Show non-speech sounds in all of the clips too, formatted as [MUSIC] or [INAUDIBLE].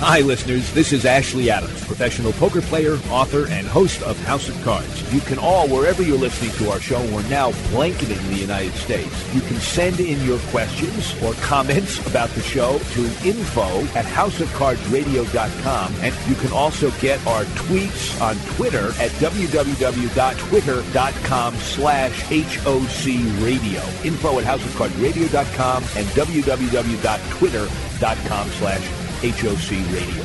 Hi, listeners. This is Ashley Adams, professional poker player, author, and host of House of Cards. You can all, wherever you're listening to our show, we're now blanketing the United States. You can send in your questions or comments about the show to info at houseofcardsradio.com. And you can also get our tweets on Twitter at www.twitter.com slash HOC radio. Info at houseofcardsradio.com and www.twitter.com slash HOC Radio.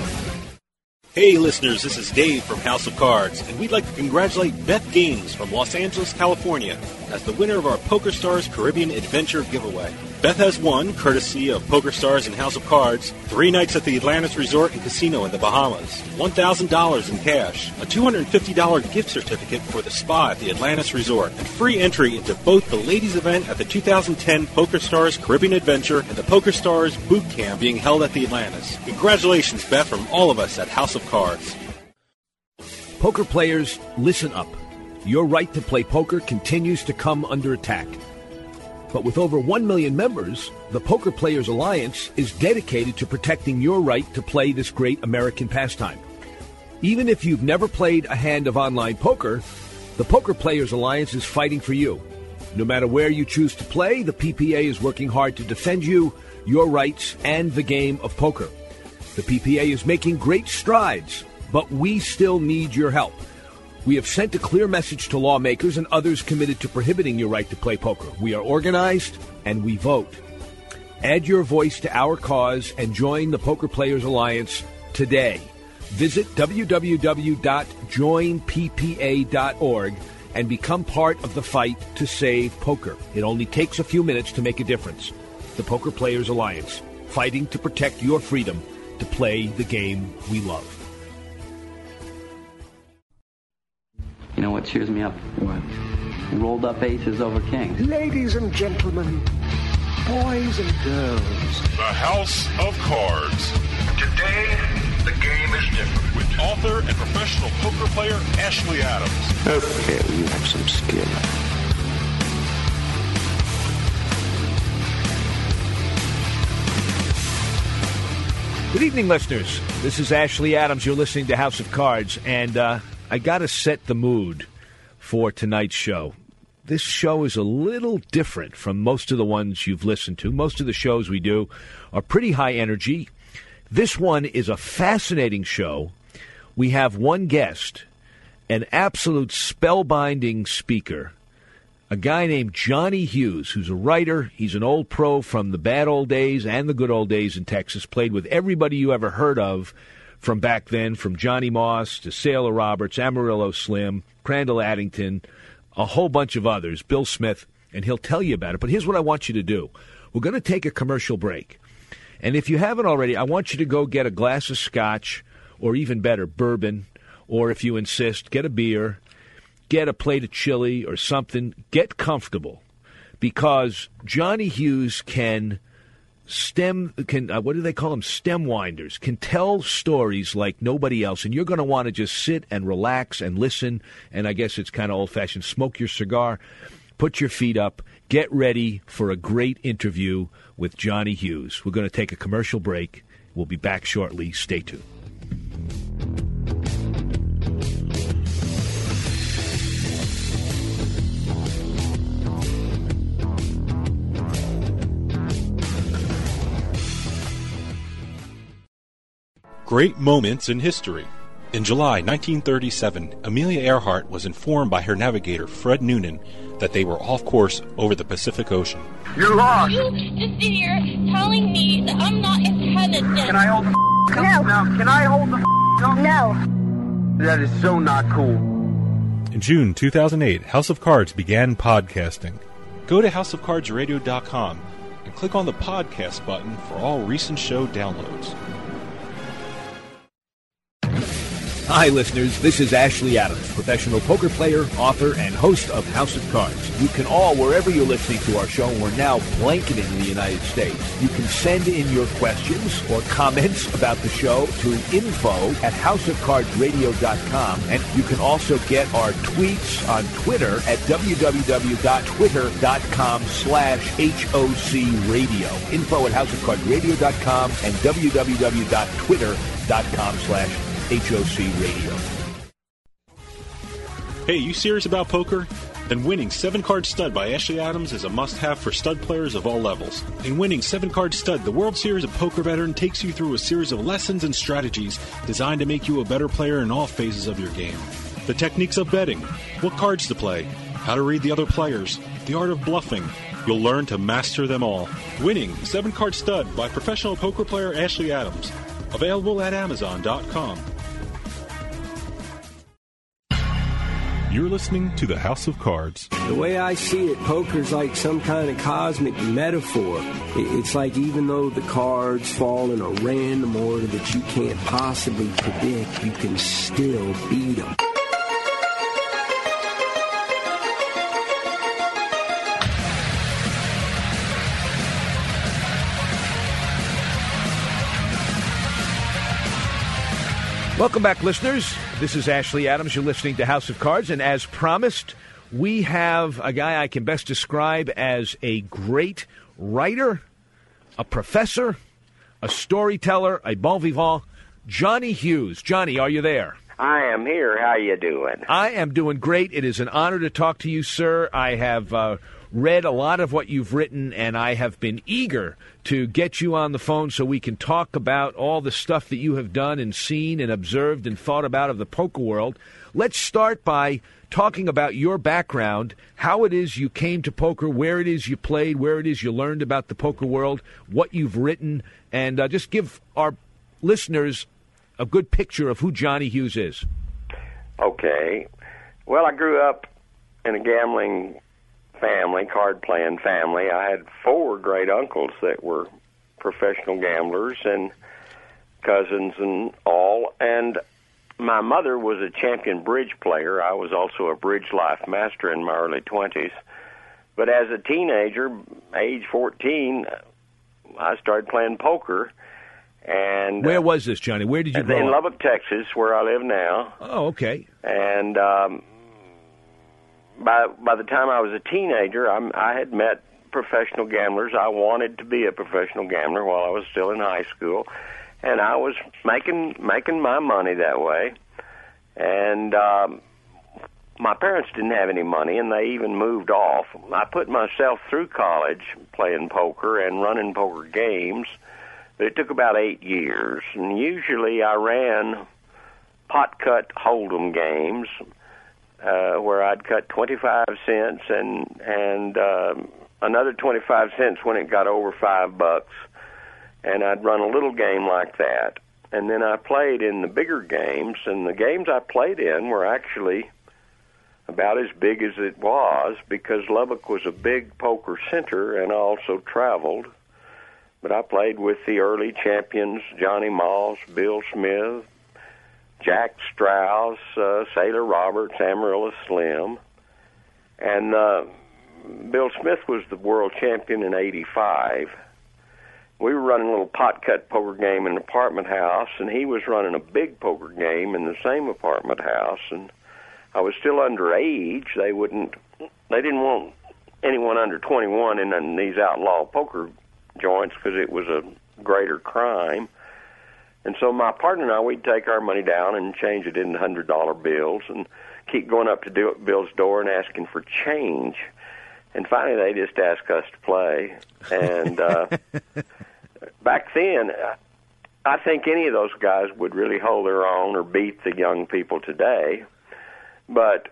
Hey listeners, this is Dave from House of Cards, and we'd like to congratulate Beth Gaines from Los Angeles, California, as the winner of our Poker Stars Caribbean Adventure giveaway. Beth has won, courtesy of Poker Stars and House of Cards, three nights at the Atlantis Resort and Casino in the Bahamas, $1,000 in cash, a $250 gift certificate for the spa at the Atlantis Resort, and free entry into both the ladies' event at the 2010 Poker Stars Caribbean Adventure and the Poker Stars Boot Camp being held at the Atlantis. Congratulations, Beth, from all of us at House of Cards. Poker players, listen up. Your right to play poker continues to come under attack. But with over 1 million members, the Poker Players Alliance is dedicated to protecting your right to play this great American pastime. Even if you've never played a hand of online poker, the Poker Players Alliance is fighting for you. No matter where you choose to play, the PPA is working hard to defend you, your rights, and the game of poker. The PPA is making great strides, but we still need your help. We have sent a clear message to lawmakers and others committed to prohibiting your right to play poker. We are organized and we vote. Add your voice to our cause and join the Poker Players Alliance today. Visit www.joinppa.org and become part of the fight to save poker. It only takes a few minutes to make a difference. The Poker Players Alliance, fighting to protect your freedom to play the game we love. Know what cheers me up? What? Rolled up aces over kings. Ladies and gentlemen, boys and girls. The House of Cards. Today, the game is different. With author and professional poker player Ashley Adams. Okay, you have some skill. Good evening, listeners. This is Ashley Adams. You're listening to House of Cards, and uh, I got to set the mood for tonight's show. This show is a little different from most of the ones you've listened to. Most of the shows we do are pretty high energy. This one is a fascinating show. We have one guest, an absolute spellbinding speaker, a guy named Johnny Hughes, who's a writer. He's an old pro from the bad old days and the good old days in Texas, played with everybody you ever heard of from back then, from Johnny Moss to Sailor Roberts, Amarillo Slim, Crandall Addington, a whole bunch of others, Bill Smith, and he'll tell you about it. But here's what I want you to do we're going to take a commercial break. And if you haven't already, I want you to go get a glass of scotch, or even better, bourbon, or if you insist, get a beer, get a plate of chili or something. Get comfortable because Johnny Hughes can stem can uh, what do they call them? Stem winders. Can tell stories like nobody else. And you're going to want to just sit and relax and listen. And i guess it's kind of old fashioned smoke your cigar put your feet up get ready for a great interview with johnny hughes. We're going to take a commercial break. We'll be back shortly. Stay tuned Great moments in history. In July 1937, Amelia Earhart was informed by her navigator, Fred Noonan, that they were off course over the Pacific Ocean. You're lost. You just sit here telling me that I'm not intelligent. Can I hold the f- No. Now, can I hold the f- gun? No. That is so not cool. In June 2008, House of Cards began podcasting. Go to houseofcardsradio.com and click on the podcast button for all recent show downloads. Hi, listeners. This is Ashley Adams, professional poker player, author, and host of House of Cards. You can all, wherever you're listening to our show, we're now blanketing the United States. You can send in your questions or comments about the show to info at houseofcardsradio.com. And you can also get our tweets on Twitter at www.twitter.com slash HOC radio. Info at houseofcardsradio.com and www.twitter.com slash HOC radio. Hey, you serious about poker? Then winning 7 Card Stud by Ashley Adams is a must have for stud players of all levels. In winning 7 Card Stud, the World Series of Poker veteran takes you through a series of lessons and strategies designed to make you a better player in all phases of your game. The techniques of betting, what cards to play, how to read the other players, the art of bluffing. You'll learn to master them all. Winning 7 Card Stud by professional poker player Ashley Adams. Available at Amazon.com. You're listening to the House of Cards. The way I see it, poker's like some kind of cosmic metaphor. It's like even though the cards fall in a random order that you can't possibly predict, you can still beat them. Welcome back, listeners. This is Ashley Adams. You're listening to House of Cards, and as promised, we have a guy I can best describe as a great writer, a professor, a storyteller, a bon vivant, Johnny Hughes. Johnny, are you there? I am here. How you doing? I am doing great. It is an honor to talk to you, sir. I have uh, read a lot of what you've written, and I have been eager to get you on the phone so we can talk about all the stuff that you have done and seen and observed and thought about of the poker world. Let's start by talking about your background, how it is you came to poker, where it is you played, where it is you learned about the poker world, what you've written, and uh, just give our listeners a good picture of who Johnny Hughes is. Okay. Well, I grew up in a gambling family, card playing family. I had four great uncles that were professional gamblers and cousins and all. And my mother was a champion bridge player. I was also a bridge life master in my early 20s. But as a teenager, age 14, I started playing poker. And Where uh, was this, Johnny? Where did you in grow up? Lubbock, Texas, where I live now. Oh, okay. And um, by by the time I was a teenager, I'm, I had met professional gamblers. I wanted to be a professional gambler while I was still in high school, and I was making making my money that way. And um, my parents didn't have any money, and they even moved off. I put myself through college playing poker and running poker games. But it took about eight years, and usually I ran pot cut hold'em games uh, where I'd cut 25 cents and and um, another 25 cents when it got over five bucks, and I'd run a little game like that. And then I played in the bigger games, and the games I played in were actually about as big as it was because Lubbock was a big poker center and I also traveled. But I played with the early champions, Johnny Moss, Bill Smith, Jack Straus, uh, Sailor Roberts, Amarillo Slim, and uh, Bill Smith was the world champion in '85. We were running a little pot cut poker game in an apartment house, and he was running a big poker game in the same apartment house. And I was still underage. They wouldn't. They didn't want anyone under 21 in, in these outlaw poker joints because it was a greater crime. And so my partner and I, we'd take our money down and change it into hundred dollar bills, and keep going up to do, Bill's door and asking for change. And finally, they just asked us to play. And uh, [LAUGHS] back then, I think any of those guys would really hold their own or beat the young people today. But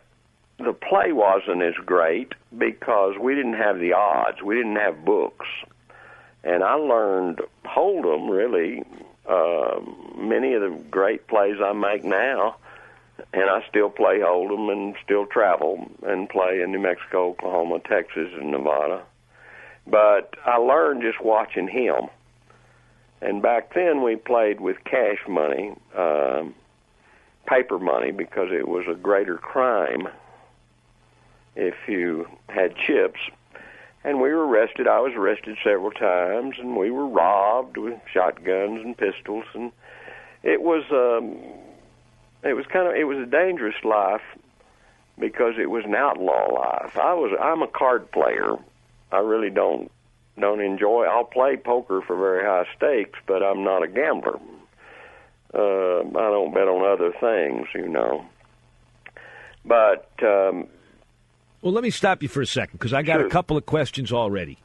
the play wasn't as great because we didn't have the odds. We didn't have books. And I learned Hold'em really uh, many of the great plays I make now, and I still play Hold'em and still travel and play in New Mexico, Oklahoma, Texas, and Nevada. But I learned just watching him. And back then we played with cash money, um, paper money because it was a greater crime if you had chips. And we were arrested. I was arrested several times, and we were robbed with shotguns and pistols, and it was um, it was kind of it was a dangerous life because it was an outlaw life. I was I'm a card player. I really don't don't enjoy. I'll play poker for very high stakes, but I'm not a gambler. Uh, I don't bet on other things, you know. But um, well, let me stop you for a second because I got Sure. a couple of questions already.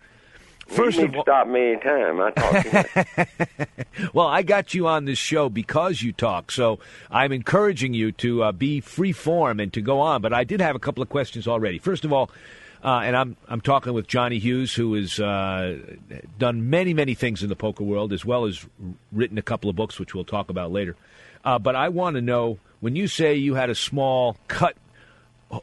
First you of all, stop me anytime. I talk [LAUGHS] well, I got you on this show because you talk, so I'm encouraging you to uh, be free form and to go on. But I did have a couple of questions already. First of all, uh, and I'm I'm talking with Johnny Hughes, who has uh, done many many things in the poker world, as well as written a couple of books, which we'll talk about later. Uh, but I want to know when you say you had a small cut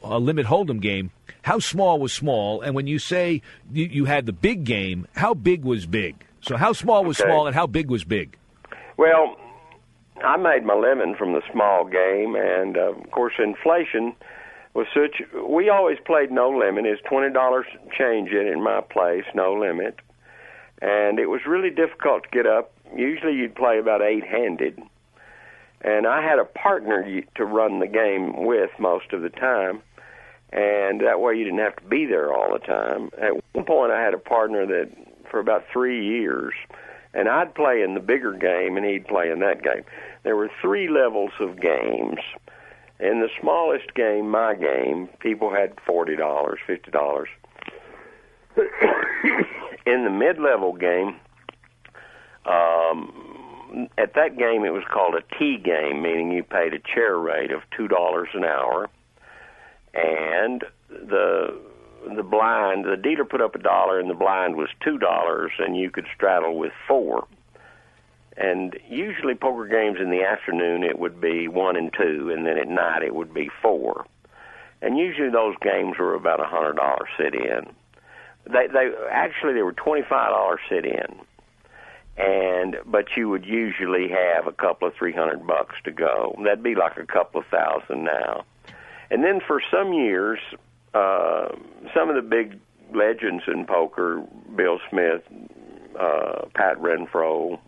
a limit hold'em game, how small was small? And when you say you, you had the big game, how big was big? So how small was Okay. small and how big was big? Well, I made my living from the small game, and uh, of course, inflation was such. We always played no limit. It's twenty dollars change in in my place, no limit, and it was really difficult to get up. Usually, you'd play about eight handed, and I had a partner to run the game with most of the time. And that way, you didn't have to be there all the time. At one point, I had a partner that, for about three years, and I'd play in the bigger game and he'd play in that game. There were three levels of games. In the smallest game, my game, people had forty dollars, fifty dollars. [COUGHS] in the mid-level game, um, at that game it was called a T game, meaning you paid a chair rate of two dollars an hour, and the the blind the dealer put up a dollar and the blind was two dollars, and you could straddle with four. And usually poker games in the afternoon it would be one and two, and then at night it would be four. And usually those games were about a hundred dollar sit in. They they actually they were twenty five dollar sit in, and but you would usually have a couple of three hundred bucks to go. That'd be like a couple of thousand now. And then for some years, uh, some of the big legends in poker, Bill Smith, uh, Pat Renfro,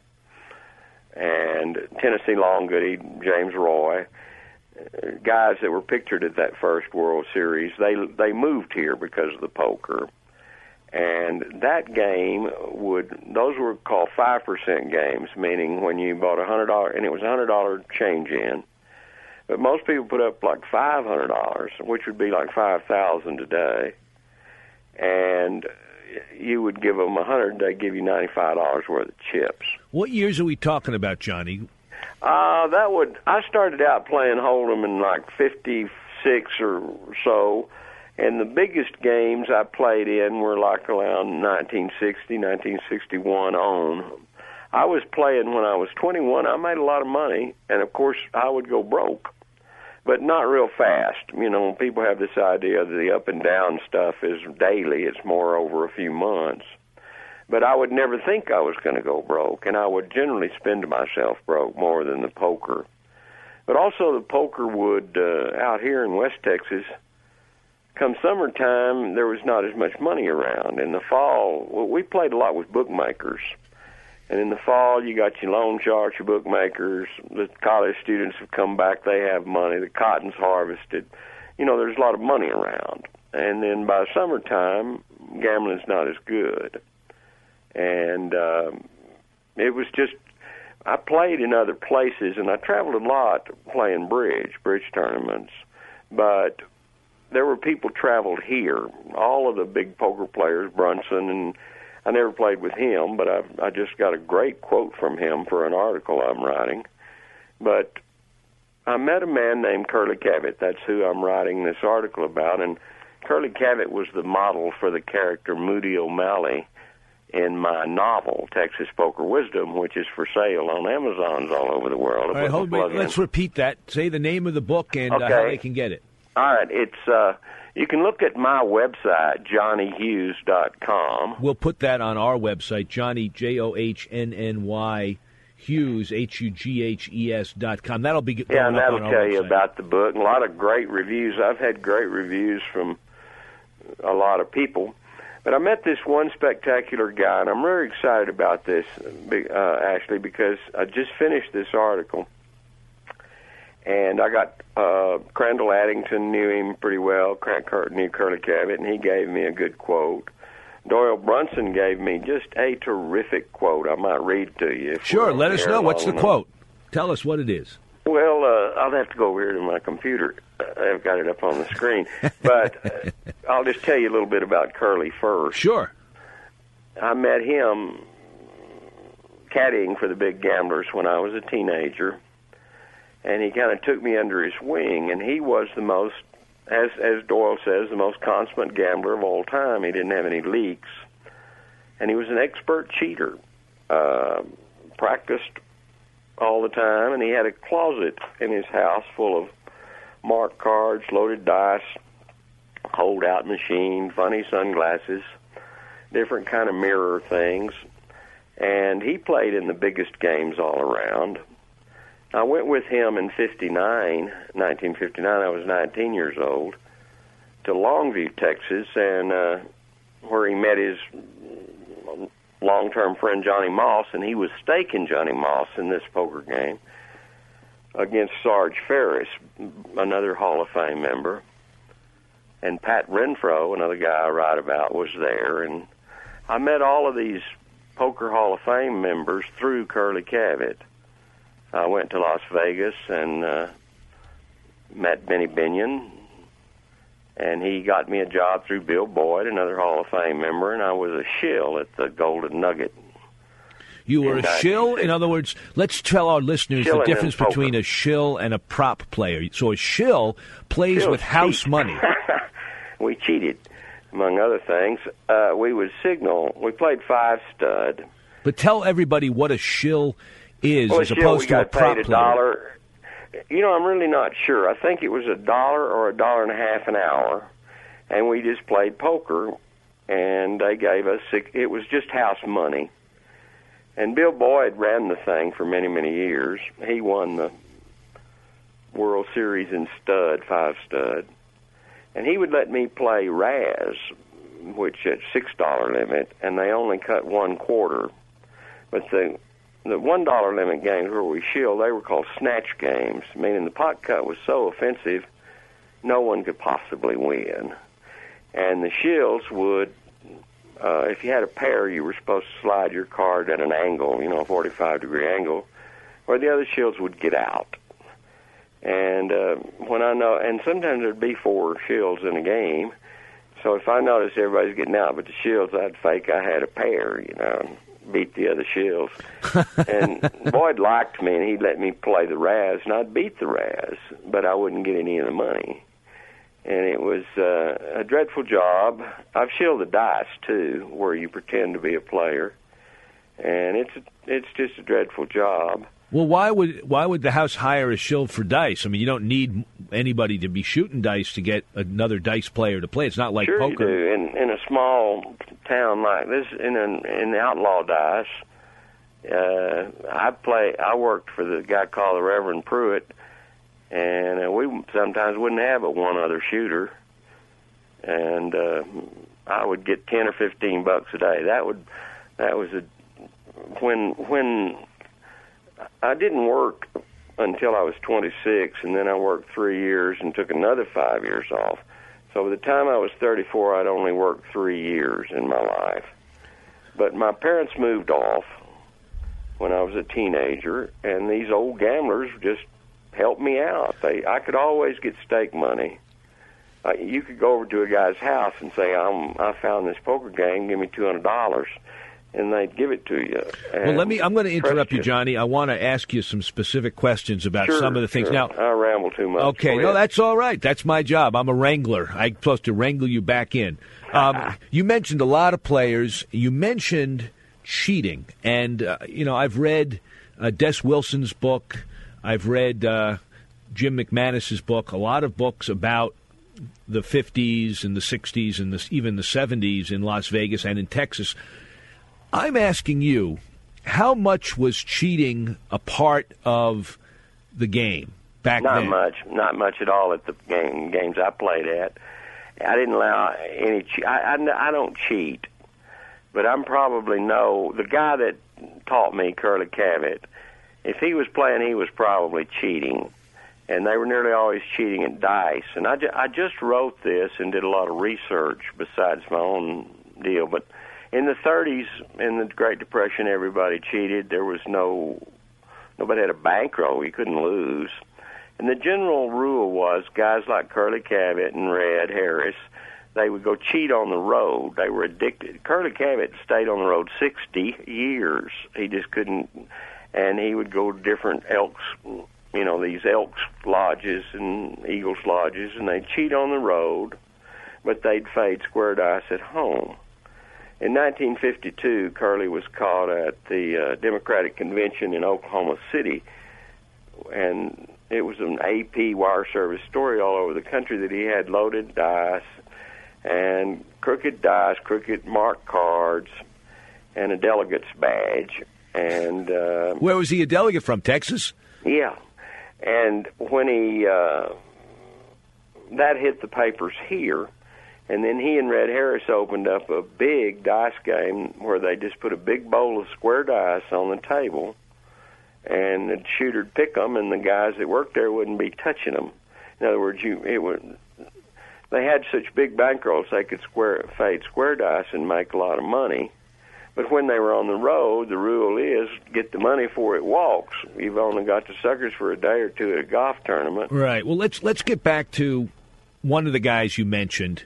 and Tennessee Longgoody, James Roy, uh, guys that were pictured at that first World Series, they they moved here because of the poker. And that game would those were called five percent games, meaning when you bought a hundred dollar and it was a hundred dollar change in. But most people put up like five hundred dollars, which would be like five thousand today. And you would give them a hundred, they'd give you ninety five dollars worth of chips. What years are we talking about, Johnny? Uh, that would. I started out playing Hold'em in like '56 or so, and the biggest games I played in were like around 1960, 1961 on. I was playing when I was 21. I made a lot of money, and of course I would go broke, but not real fast. You know, people have this idea that the up and down stuff is daily. It's more over a few months but I would never think I was going to go broke, and I would generally spend myself broke more than the poker. But also, the poker would uh, out here in West Texas. Come summertime, there was not as much money around. In the fall, well, we played a lot with bookmakers, and in the fall, you got your loan sharks, your bookmakers. The college students have come back; they have money. The cotton's harvested. You know, there's a lot of money around. And then by summertime, gambling's not as good and um, it was just I played in other places and I traveled a lot playing bridge, bridge tournaments, but there were people traveled here. All of the big poker players, Brunson, and I never played with him, but I I just got a great quote from him for an article I'm writing. But I met a man named Curly Cavett. That's who I'm writing this article about, and Curly Cavett was the model for the character Moody O'Malley in my novel, Texas Poker Wisdom, which is for sale on Amazons all over the world. All right, hold, let's repeat that. Say the name of the book and uh, how they can get it. All right, it's uh, you can look at my website, johnnyhughes.com. We'll put that on our website, Johnny J O H N N Y Hughes, H U G H E S dot com. That'll be going Yeah, and that'll tell you about the book. And a lot of great reviews. I've had great reviews from a lot of people. But I met this one spectacular guy, and I'm very excited about this, uh, Ashley, because I just finished this article. And I got uh, Crandall Addington knew him pretty well, knew Curly Cavett, and he gave me a good quote. Doyle Brunson gave me just a terrific quote. I might read to you. if Sure, let us know. What's the enough. quote? Tell us what it is. Well, uh, I'll have to go over here to my computer. Uh, I've got it up on the screen. [LAUGHS] but uh, I'll just tell you a little bit about Curly first. Sure. I met him caddying for the big gamblers when I was a teenager, and he kind of took me under his wing, and he was the most, as as Doyle says, the most consummate gambler of all time. He didn't have any leaks, and he was an expert cheater. Uh, practiced all the time, and he had a closet in his house full of marked cards, loaded dice, hold-out machine, funny sunglasses, different kind of mirror things, and he played in the biggest games all around. I went with him in 59, 1959, I was 19 years old, to Longview, Texas, and uh, where he met his long-term friend Johnny Moss, and he was staking Johnny Moss in this poker game against Sarge Ferris, another Hall of Fame member. And Pat Renfro, another guy I write about, was there. And I met all of these Poker Hall of Fame members through Curly Cavett. I went to Las Vegas and uh, met Benny Binion, and he got me a job through Bill Boyd, another Hall of Fame member, and I was a shill at the Golden Nugget. You were a shill. In other words, let's tell our listeners Shilling the difference between a shill and a prop player. So a shill plays Shills with house cheat. money. [LAUGHS] we cheated, among other things. Uh, we would signal. We played five stud. But tell everybody what a shill is well, as opposed we to a prop paid a dollar. You know, I'm really not sure. I think it was a dollar or a dollar and a half an hour, and we just played poker. And they gave us six, it was just house money. And Bill Boyd ran the thing for many, many years. He won the World Series in stud, five stud. And he would let me play Razz, which at six dollar limit, and they only cut one quarter. But the the one dollar limit games where we shilled, they were called snatch games, meaning the pot cut was so offensive, no one could possibly win. And the shills would, uh, if you had a pair, you were supposed to slide your card at an angle, you know, a 45 degree angle, or the other shills would get out. And uh, when I know, and sometimes there'd be four shills in a game. So if I noticed everybody's getting out, but the shields, I'd fake I had a pair, you know, beat the other shills. and [LAUGHS] Boyd liked me, and he'd let me play the Razz, and I'd beat the Razz, but I wouldn't get any of the money. And it was uh, a dreadful job. I've shilled dice too, where you pretend to be a player, and it's it's just a dreadful job. Well, why would why would the house hire a shill for dice? I mean, you don't need anybody to be shooting dice to get another dice player to play. It's not like sure poker. you do. In in a small town like this, in an in the outlaw dice, uh, I play. I worked for the guy called the Reverend Pruitt, and uh, we sometimes wouldn't have but one other shooter, and uh, I would get ten or fifteen bucks a day. That would that was a when when I didn't work until I was 26, and then I worked three years and took another five years off. So by the time I was 34, I'd only worked three years in my life. But my parents moved off when I was a teenager, and these old gamblers just helped me out. They, I could always get stake money. Uh, you could go over to a guy's house and say, "I'm, I found this poker game. Give me two hundred dollars." And they'd give it to you. Well, let me. I'm going to interrupt you, Johnny. I want to ask you some specific questions about Sure, some of the things. sure. Now, I ramble too much. Okay, no, that's all right. That's my job. I'm a wrangler. I'm supposed to wrangle you back in. Um, [LAUGHS] you mentioned a lot of players. You mentioned cheating, and uh, you know I've read uh, Des Wilson's book. I've read uh, Jim McManus's book. A lot of books about the 50s and the 60s and the, even the 70s in Las Vegas and in Texas. I'm asking you, how much was cheating a part of the game back not then? Not much, not much at all at the game, games I played at. I didn't allow any. Che- I, I I don't cheat, but I'm probably no the guy that taught me Curly Cavett. If he was playing, he was probably cheating, and they were nearly always cheating at dice. And I, ju- I just wrote this and did a lot of research besides my own deal. But in the 30s, in the Great Depression, everybody cheated. There was no nobody had a bankroll. You couldn't lose. And the general rule was guys like Curly Cavett and Red Harris, they would go cheat on the road. They were addicted. Curly Cavett stayed on the road 60 years. He just couldn't, and he would go to different elks, you know, these elks lodges and eagles lodges, and they'd cheat on the road, but they'd fade square dice at home. In 1952, Curly was caught at the uh, Democratic Convention in Oklahoma City, and it was an AP wire service story all over the country that he had loaded dice and crooked dice, crooked mark cards, and a delegate's badge. And uh, Where was he a delegate from? Texas? yeah, and when he uh, that hit the papers here, and then he and Red Harris opened up a big dice game where they just put a big bowl of square dice on the table, and the shooter'd pick them, and the guys that worked there wouldn't be touching them. In other words, you it would. They had such big bankrolls they could square fade square dice and make a lot of money. But when they were on the road, the rule is get the money before it walks. You've only got the suckers for a day or two at a golf tournament. Right. Well, let's let's get back to one of the guys you mentioned,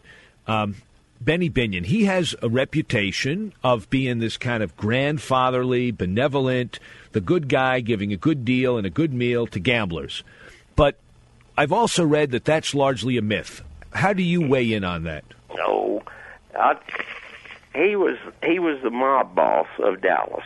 um, Benny Binion. He has a reputation of being this kind of grandfatherly, benevolent, the good guy giving a good deal and a good meal to gamblers. But I've also read that that's largely a myth. How do you weigh in on that? No, I, he was he was the mob boss of Dallas,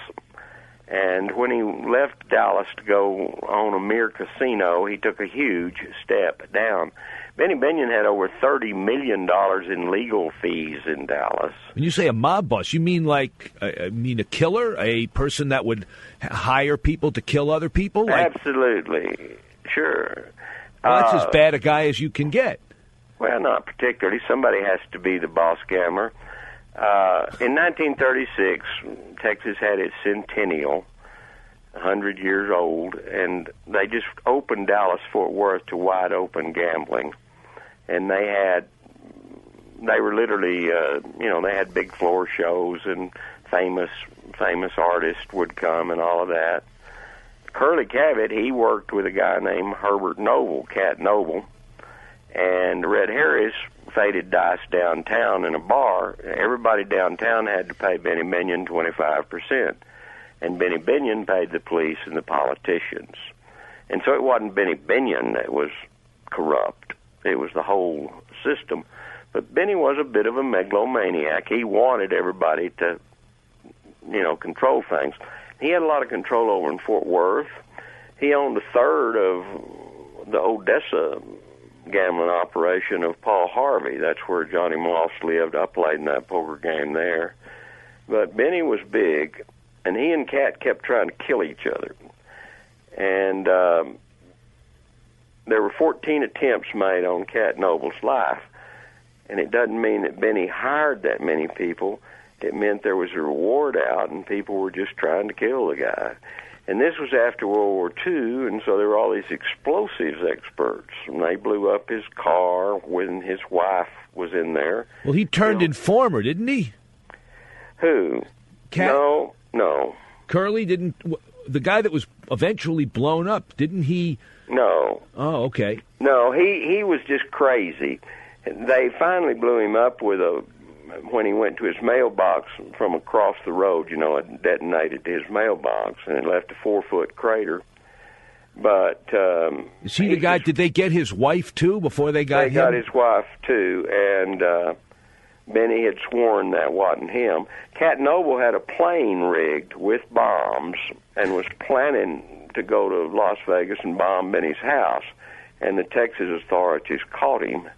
and when he left Dallas to go own a mere casino, he took a huge step down. Benny Binion had over thirty million dollars in legal fees in Dallas. When you say a mob boss, you mean like I mean a killer, a person that would hire people to kill other people? Like, Absolutely, sure. well, that's Uh, as bad a guy as you can get. Well, not particularly. Somebody has to be the boss gambler. Uh, in 1936, Texas had its centennial, 100 years old, and they just opened Dallas Fort Worth to wide open gambling. And they had, they were literally, uh, you know, they had big floor shows and famous, famous artists would come and all of that. Curly Cavett, he worked with a guy named Herbert Noble, Cat Noble, and Red Harris faded dice downtown in a bar. Everybody downtown had to pay Benny Binion 25%, and Benny Binion paid the police and the politicians. And so it wasn't Benny Binion that was corrupt, it was the whole system. But Benny was a bit of a megalomaniac. He wanted everybody to, you know, control things. He had a lot of control over in Fort Worth. He owned a third of the Odessa gambling operation of Paul Harvey. That's where Johnny Moss lived. I played in that poker game there. But Benny was big, and he and Cat kept trying to kill each other. And um, there were 14 attempts made on Cat Noble's life. And it doesn't mean that Benny hired that many people. It meant there was a reward out, and people were just trying to kill the guy. And this was after World War II, and so there were all these explosives experts, and they blew up his car when his wife was in there. Well, he turned informer, didn't he? Who? Cat- No, no, Curly didn't. The guy that was eventually blown up, didn't he? No, Oh, okay. no. He he was just crazy. They finally blew him up with a when he went to his mailbox from across the road. You know, it detonated to his mailbox, and it left a four foot crater. But um, Is he the guy? Did they get his wife too before they got they him? They got his wife too, and uh, Benny had sworn that wasn't him. Cat Noble had a plane rigged with bombs and was planning to go to Las Vegas and bomb Benny's house, and the Texas authorities caught him.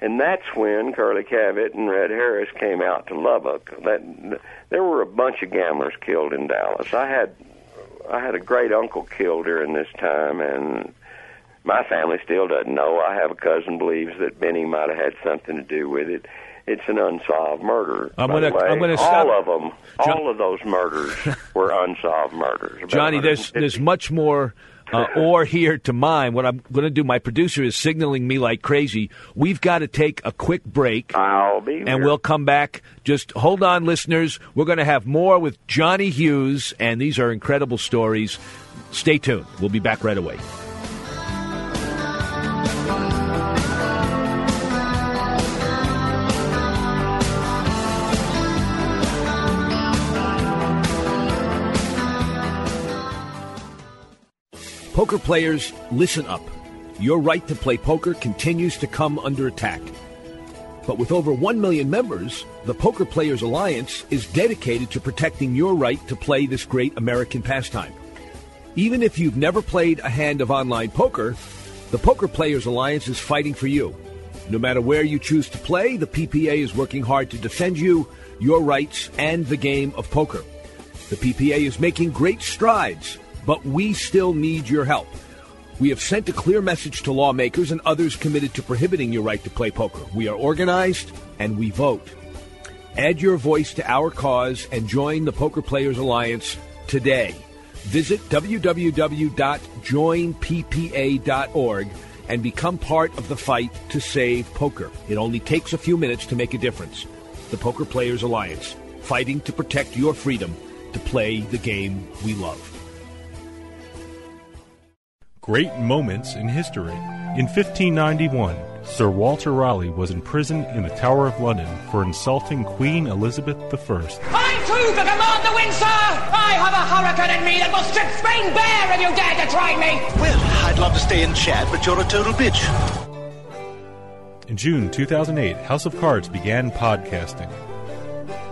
and that's when Curly Cavett and Red Harris came out to Lubbock. That there were a bunch of gamblers killed in Dallas. I had I had a great uncle killed during this time, and my family still doesn't know. I have a cousin believes that Benny might have had something to do with it. It's an unsolved murder. I'm way. I'm gonna all of them, John- all of those murders [LAUGHS] were unsolved murders. Johnny, there's there's much more uh, [LAUGHS] or here to mine. What I'm going to do, my producer is signaling me like crazy. We've got to take a quick break. I'll be and here. we'll come back. Just hold on, listeners. We're going to have more with Johnny Hughes, and these are incredible stories. Stay tuned. We'll be back right away. Poker players, listen up. Your right to play poker continues to come under attack. But with over 1 million members, the Poker Players Alliance is dedicated to protecting your right to play this great American pastime. Even if you've never played a hand of online poker, the Poker Players Alliance is fighting for you. No matter where you choose to play, the PPA is working hard to defend you, your rights, and the game of poker. The PPA is making great strides, but we still need your help. We have sent a clear message to lawmakers and others committed to prohibiting your right to play poker. We are organized and we vote. Add your voice to our cause and join the Poker Players Alliance today. Visit www.joinppa.org and become part of the fight to save poker. It only takes a few minutes to make a difference. The Poker Players Alliance, fighting to protect your freedom to play the game we love. Great moments in history. In 1591, Sir Walter Raleigh was imprisoned in the Tower of London for insulting Queen Elizabeth I. I'm too for command the wind, sir! I have a hurricane in me that will strip Spain bare if you dare to try me! Well, I'd love to stay in chat, but you're a total bitch. In June 2008, House of Cards began podcasting.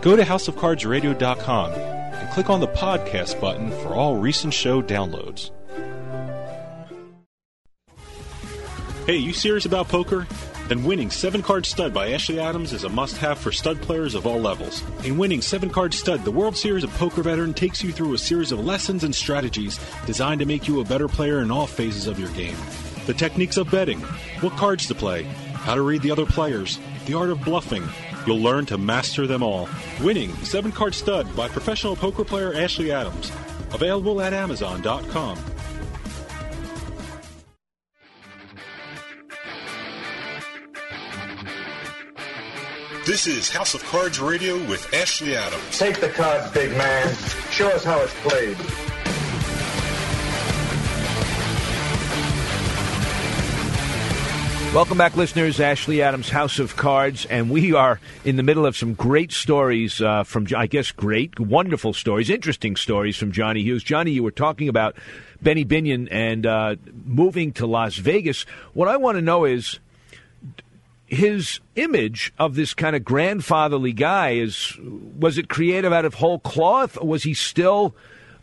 Go to houseofcardsradio.com and click on the podcast button for all recent show downloads. Hey, you serious about poker? Then winning 7 Card Stud by Ashley Adams is a must have for stud players of all levels. In winning 7 Card Stud, the World Series of Poker veteran takes you through a series of lessons and strategies designed to make you a better player in all phases of your game. The techniques of betting, what cards to play, how to read the other players, the art of bluffing. You'll learn to master them all. Winning 7 Card Stud by professional poker player Ashley Adams. Available at Amazon.com. This is House of Cards Radio with Ashley Adams. Take the cards, big man. Show us how it's played. Welcome back, listeners. Ashley Adams, House of Cards, and we are in the middle of some great stories uh, from, I guess, great, wonderful stories, interesting stories from Johnny Hughes. Johnny, you were talking about Benny Binion and uh, moving to Las Vegas. What I want to know is his image of this kind of grandfatherly guy is was it creative out of whole cloth, or was he still?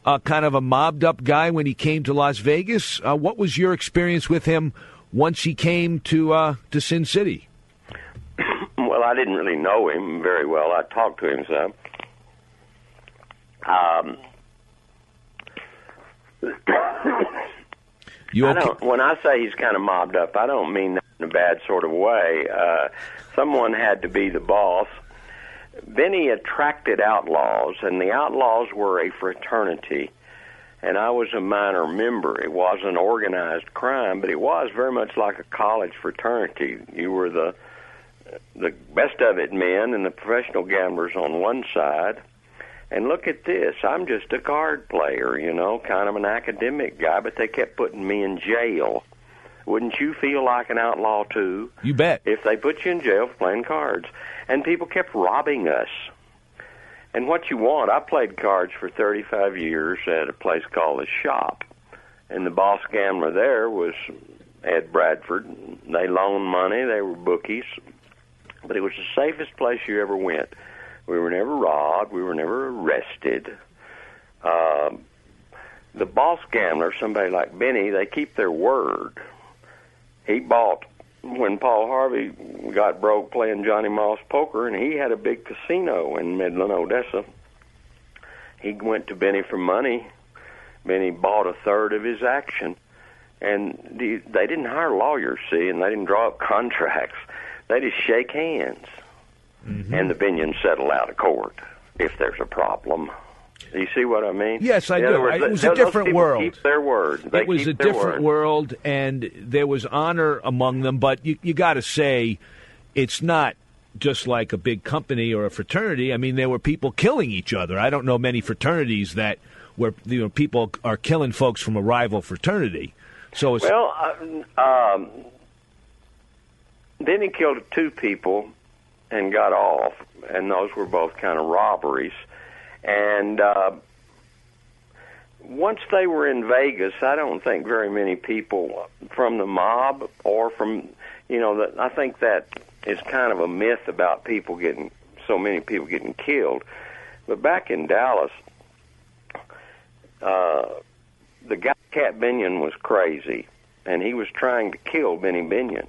Uh, kind of a mobbed up guy when he came to Las Vegas. Uh, what was your experience with him once he came to uh, to Sin City? [CLEARS THROAT] well, I didn't really know him very well. I talked to him some. Um, you I don't, when I say he's kind of mobbed up, I don't mean that in a bad sort of way. Uh, someone had to be the boss. Benny attracted outlaws, and the outlaws were a fraternity and I was a minor member. It wasn't organized crime, but it was very much like a college fraternity. You were the the best of it men and the professional gamblers on one side. And look at this. I'm just a card player, you know, kind of an academic guy, but they kept putting me in jail. Wouldn't you feel like an outlaw too? You bet. If they put you in jail for playing cards. And people kept robbing us. And what you want, I played cards for 35 years at a place called the Shop. And the boss gambler there was Ed Bradford. They loaned money, they were bookies. But it was the safest place you ever went. We were never robbed, we were never arrested. Um, the boss gambler, somebody like Benny, they keep their word. He bought when Paul Harvey got broke playing Johnny Moss poker, and he had a big casino in Midland, Odessa. He went to Benny for money. Benny bought a third of his action, and they didn't hire lawyers, see, and they didn't draw up [LAUGHS] contracts. They just shake hands, Mm-hmm. and the Binions settle out of court if there's a problem. You see what I mean? Yes, I In do. words, It was a different world. Keep their word. They it was a different word. world, and there was honor among them. But you, you got to say, it's not just like a big company or a fraternity. I mean, there were people killing each other. I don't know many fraternities that where you know people are killing folks from a rival fraternity. So it's Well, uh, um, then he killed two people and got off, and those were both kind of robberies. And uh, once they were in Vegas, I don't think very many people from the mob or from, you know, that I think that is kind of a myth about people getting so many people getting killed. But back in Dallas, uh, the guy Cat Binion was crazy, and he was trying to kill Benny Binion.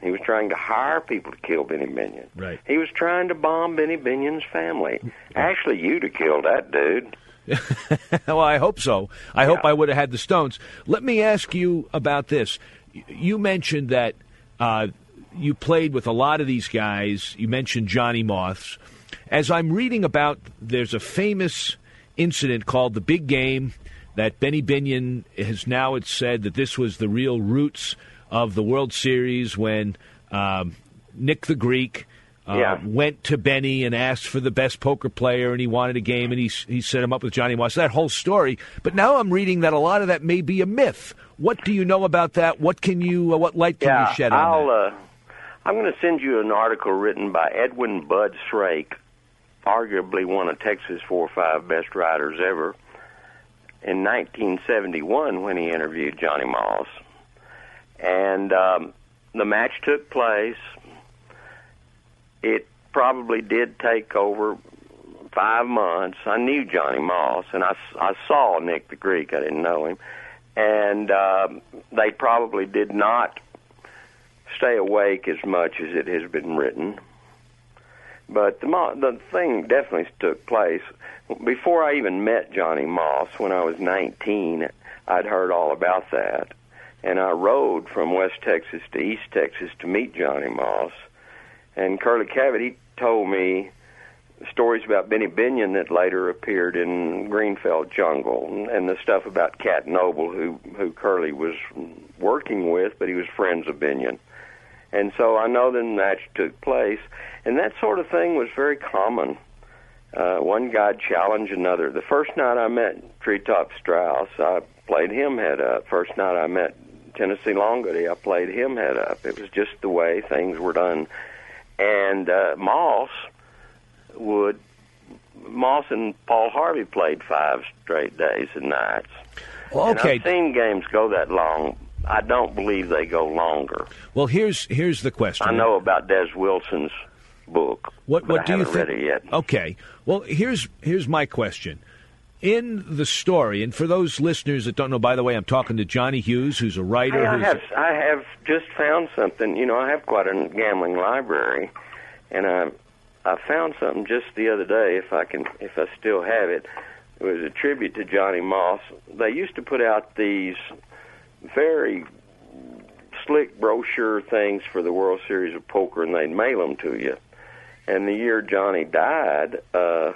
He was trying to hire people to kill Benny Binion. Right. He was trying to bomb Benny Binion's family. [LAUGHS] Actually, you'd have killed that dude. [LAUGHS] well, I hope so. I hope I would have had the stones. Let me ask you about this. You mentioned that uh, you played with a lot of these guys. You mentioned Johnny Moss. As I'm reading about, there's a famous incident called the Big Game that Benny Binion has now it's said that this was the real roots of the World Series when um, Nick the Greek uh, Yeah. went to Benny and asked for the best poker player, and he wanted a game, and he he set him up with Johnny Moss. That whole story. But now I'm reading that a lot of that may be a myth. What do you know about that? What can you? Uh, what light can yeah, you shed on I'll, that? Uh, I'm going to send you an article written by Edwin Bud Shrake, arguably one of Texas' four or five best writers ever, in 1971 when he interviewed Johnny Moss. And um, the match took place. It probably did take over five months. I knew Johnny Moss, and I, I saw Nick the Greek. I didn't know him. And um, they probably did not stay awake as much as it has been written. But the the thing definitely took place before I even met Johnny Moss. When I was 19, I'd heard all about that, and I rode from West Texas to East Texas to meet Johnny Moss. And Curly Cavett, he told me stories about Benny Binion that later appeared in Green Felt Jungle, and, and the stuff about Cat Noble, who who Curly was working with, but he was friends of Binion. And so I know the match took place, and that sort of thing was very common. Uh, one guy challenged another. The first night I met Treetop Straus, I played him head up. First night I met Tennessee Longody, I played him head up. It was just the way things were done. And uh, Moss would Moss and Paul Harvey played five straight days and nights. Well, And okay. I've seen games go that long. I don't believe they go longer. Well, here's here's the question. I know about Des Wilson's book. What what do you haven't think? read it yet. Okay. Well, here's here's my question. In the story, and for those listeners that don't know, by the way, I'm talking to Johnny Hughes, who's a writer. Hey, I have I have just found something. You know, I have quite a gambling library, and I I found something just the other day. If I can, if I still have it, it was a tribute to Johnny Moss. They used to put out these very slick brochure things for the World Series of Poker, and they'd mail them to you. And the year Johnny died, uh,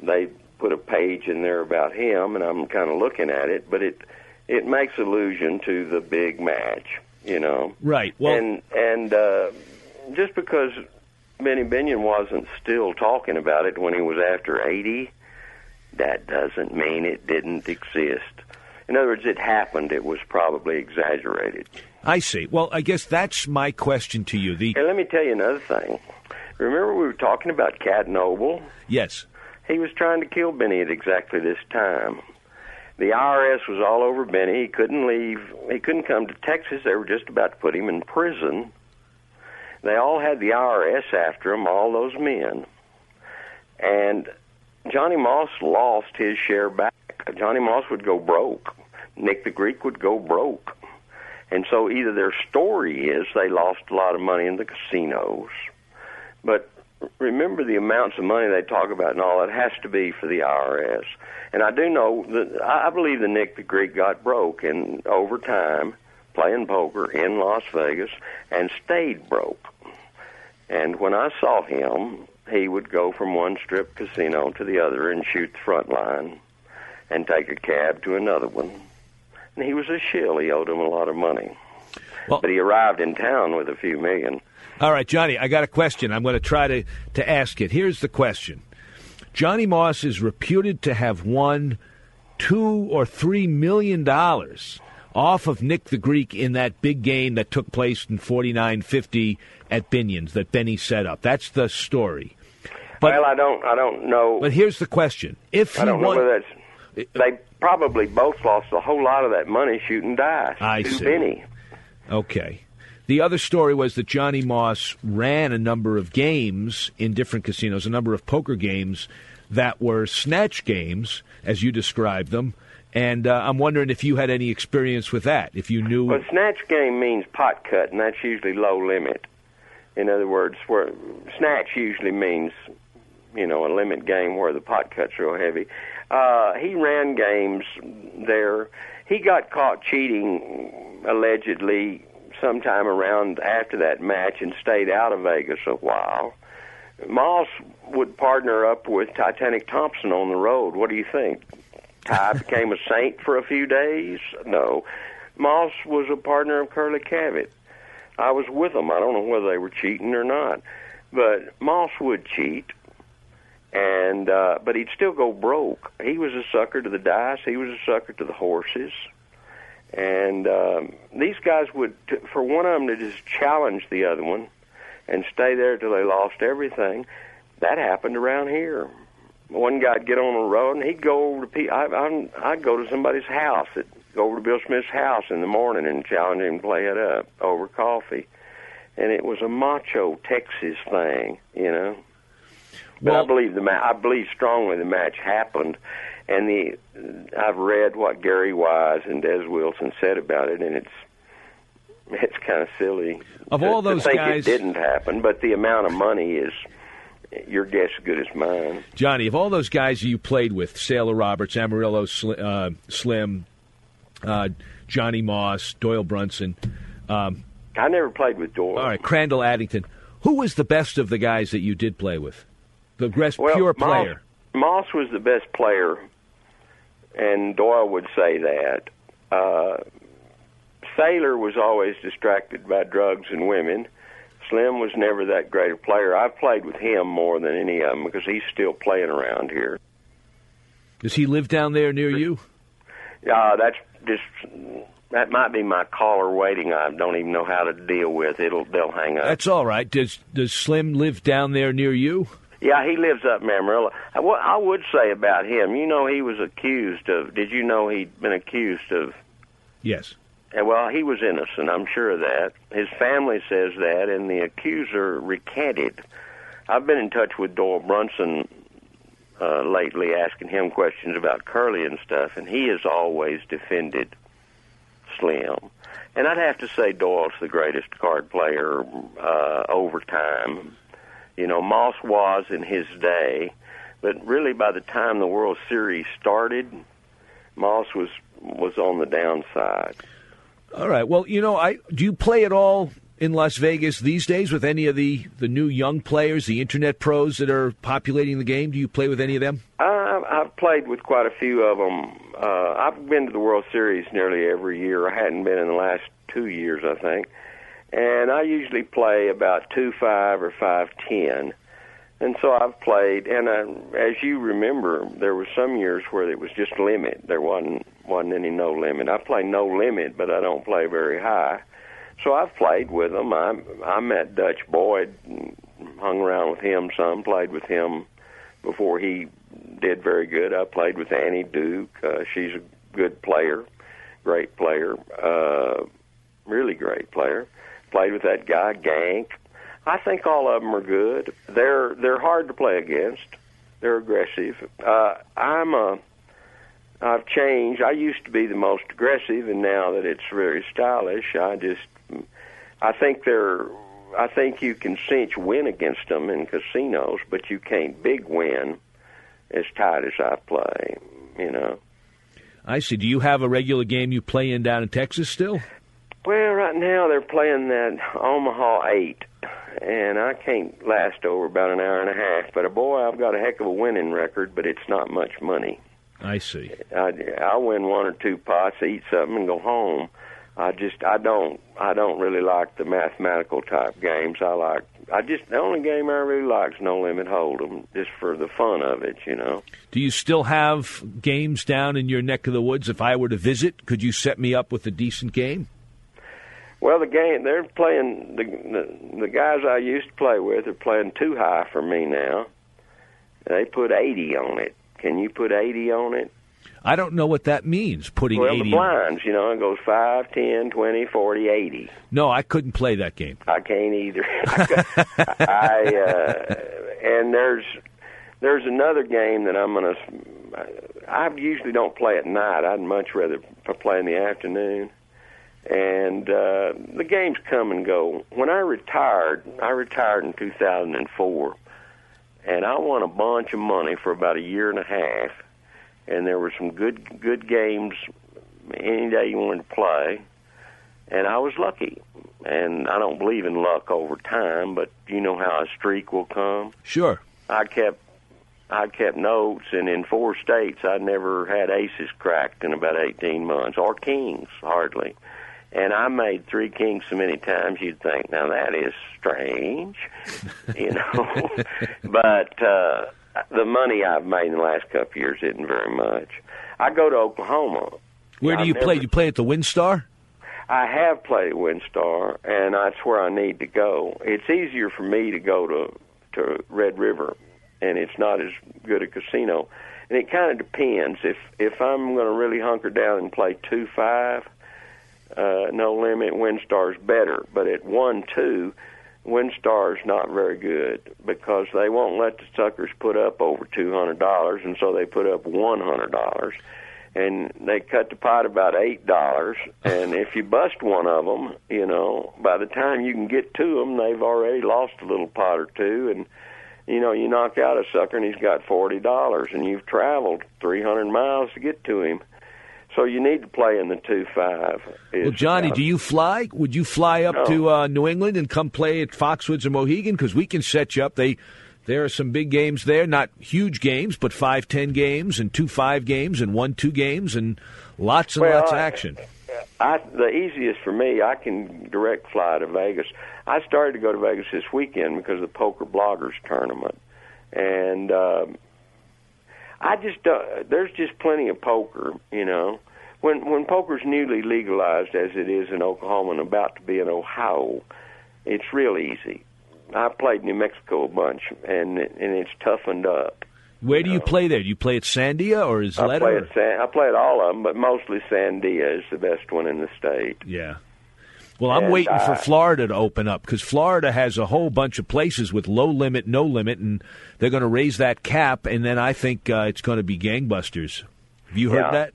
they put a page in there about him, and I'm kind of looking at it, but it it makes allusion to the big match, you know. right. Well, and and uh, just because Benny Binion wasn't still talking about it when he was after 80, that doesn't mean it didn't exist. In other words, it happened. It was probably exaggerated. I see. Well, I guess that's my question to you. The And let me tell you another thing. Remember we were talking about Cat Noble? yes, He was trying to kill Benny at exactly this time. The IRS was all over Benny. He couldn't leave. He couldn't come to Texas. They were just about to put him in prison. They all had the IRS after him, all those men. And Johnny Moss lost his share back. Johnny Moss would go broke. Nick the Greek would go broke. And so either their story is they lost a lot of money in the casinos, but remember the amounts of money they talk about and all that has to be for the IRS. And I do know that I believe that Nick the Greek got broke and over time playing poker in Las Vegas and stayed broke. And when I saw him, he would go from one strip casino to the other and shoot the front line and take a cab to another one. And he was a shill. He owed him a lot of money. Well, but he arrived in town with a few million. All right, Johnny, I got a question. I'm going to try to, to ask it. Here's the question Johnny Moss is reputed to have won two or three million dollars off of Nick the Greek in that big game that took place in 4950 at Binion's that Benny set up. That's the story. But, well, I don't, I don't know. But here's the question: If he I don't won, know whether that's, they probably both lost a whole lot of that money shooting dice. I to see. Benny. Okay. The other story was that Johnny Moss ran a number of games in different casinos, a number of poker games that were snatch games, as you described them. And uh, I'm wondering if you had any experience with that. If you knew. Well, snatch game means pot cut, and that's usually low limit. In other words, where snatch usually means, you know, a limit game where the pot cut's real heavy. Uh, he ran games there. He got caught cheating allegedly sometime around after that match and stayed out of Vegas a while. Moss would partner up with Titanic Thompson on the road. What do you think? Ty [LAUGHS] became a saint for a few days? No. Moss was a partner of Curly Cavett. I was with them. I don't know whether they were cheating or not, but Moss would cheat, and uh, but he'd still go broke. He was a sucker to the dice. He was a sucker to the horses. And um, these guys would, t- for one of them to just challenge the other one and stay there till they lost everything. That happened around here. One guy'd get on the road and he'd go over to P- I, I'm, I'd go to somebody's house, at, go over to Bill Smith's house in the morning and challenge him to play it up over coffee. And it was a macho Texas thing, you know. But I believe the ma- I believe strongly the match happened, and the I've read what Gary Wise and Des Wilson said about it, and it's it's kind of silly. Of to, all those to think guys- it didn't happen, but the amount of money is your guess as good as mine. Johnny, of all those guys you played with, Sailor Roberts, Amarillo Sli- uh, Slim, uh, Johnny Moss, Doyle Brunson. Um, I never played with Doyle. all right, Crandall Addington. Who was the best of the guys that you did play with? The best Well, pure Moss- player. Moss was the best player, and Doyle would say that. Uh, Sailor was always distracted by drugs and women. Slim was never that great a player. I've played with him more than any of them because he's still playing around here. Does he live down there near you? Uh, that's just that might be my caller waiting. I don't even know how to deal with it'll. They'll hang up. That's all right. Does Does Slim live down there near you? Yeah, he lives up in Amarillo. What I would say about him, you know, he was accused of. Did you know he'd been accused of? Yes. And well, he was innocent. I'm sure of that. His family says that, and the accuser recanted. I've been in touch with Doyle Brunson uh, lately, asking him questions about Curly and stuff, and he has always defended Slim. And I'd have to say Doyle's the greatest card player uh, over time. You know, Moss was in his day, but really by the time the World Series started, Moss was was on the downside. All right. Well, you know, I do you play at all in Las Vegas these days with any of the the new young players, the internet pros that are populating the game? Do you play with any of them? I, I've played with quite a few of them. Uh, I've been to the World Series nearly every year. I hadn't been in the last two years, I think. And I usually play about two five or five ten. And so I've played, and uh, as you remember, there were some years where it was just limit. There wasn't wasn't any no limit. I play no limit, but I don't play very high. So I've played with them. I I met Dutch Boyd, hung around with him some, played with him before he did very good. I played with Annie Duke. Uh, she's a good player, great player, uh, really great player. Played with that guy Gank. I think all of them are good. They're they're hard to play against. They're aggressive. Uh, I'm a I've changed. I used to be the most aggressive, and now that it's very stylish, I just I think they're I think you can cinch win against them in casinos, but you can't big win as tight as I play. You know. I see. Do you have a regular game you play in down in Texas still? Well, right now they're playing that Omaha Eight, and I can't last over about an hour and a half. But uh, boy, I've got a heck of a winning record, but it's not much money. I see. I I win one or two pots, eat something, and go home. I just I don't I don't really like the mathematical type games. I like I just the only game I really like is No Limit Hold'em, just for the fun of it, you know. Do you still have games down in your neck of the woods? If I were to visit, could you set me up with a decent game? Well, the game they're playing the the, the guys I used to play with are playing too high for me now. They put eighty on it. Can you put eighty on it? I don't know what that means. Putting well, 80 the blinds, you know, it goes five, ten, twenty, forty, eighty. No, I couldn't play that game. I can't either. [LAUGHS] I uh, and there's there's another game that I'm gonna. I usually don't play at night. I'd much rather play in the afternoon. And uh, the games come and go. When I retired, I retired in 2004, and I won a bunch of money for about a year and a half and there were some good good games any day you wanted to play, and I was lucky. And I don't believe in luck over time, but you know how a streak will come. Sure. I kept I kept notes, and in four states, I never had aces cracked in about eighteen months, or kings hardly. And I made three kings so many times you'd think, now that is strange, you know. [LAUGHS] but uh, the money I've made in the last couple of years isn't very much. I go to Oklahoma. Where do I've you never, play? You play at the WinStar? I have played at WinStar, and that's where I need to go. It's easier for me to go to to Red River, and it's not as good a casino. And it kind of depends. If if I'm going to really hunker down and play two five, uh, no limit, WinStar's better. But at one two, WinStar's not very good because they won't let the suckers put up over two hundred dollars, and so they put up one hundred dollars, and they cut the pot about eight dollars. And if you bust one of them, you know, by the time you can get to them, they've already lost a little pot or two, and you know, you knock out a sucker and he's got forty dollars, and you've traveled three hundred miles to get to him. So you need to play in the two five. Well, Johnny, do you fly? Would you fly up No. to uh, New England and come play at Foxwoods or Mohegan? Because we can set you up. They there are some big games there, not huge games, but five ten games and two five games and one two games and lots and Well, lots of action. I the easiest for me, I can direct fly to Vegas. I started to go to Vegas this weekend because of the poker bloggers tournament, and um, I just uh, there's just plenty of poker, you know. When when poker's newly legalized as it is in Oklahoma and about to be in Ohio, it's real easy. I played New Mexico a bunch, and and it's toughened up. Where do you play there? Do you play at Sandia or is I play at San, I play at all of them, but mostly Sandia is the best one in the state. Yeah. Well, I'm And, waiting for uh, Florida to open up because Florida has a whole bunch of places with low limit, no limit, and they're going to raise that cap, and then I think uh, it's going to be gangbusters. Have you heard Yeah. that?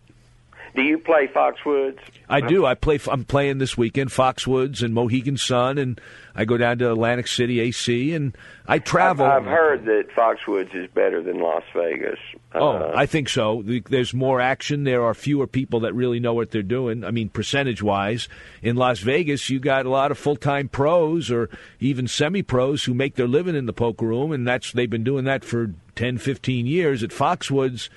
Do you play Foxwoods? I do. I play. I'm playing this weekend, Foxwoods and Mohegan Sun, and I go down to Atlantic City AC, and I travel. I've, I've heard that Foxwoods is better than Las Vegas. Oh, Uh, I think so. The- There's more action. There are fewer people that really know what they're doing. I mean, percentage wise, in Las Vegas, you got a lot of full time pros or even semi pros who make their living in the poker room, and that's they've been doing that for 10, 15 years. At Foxwoods,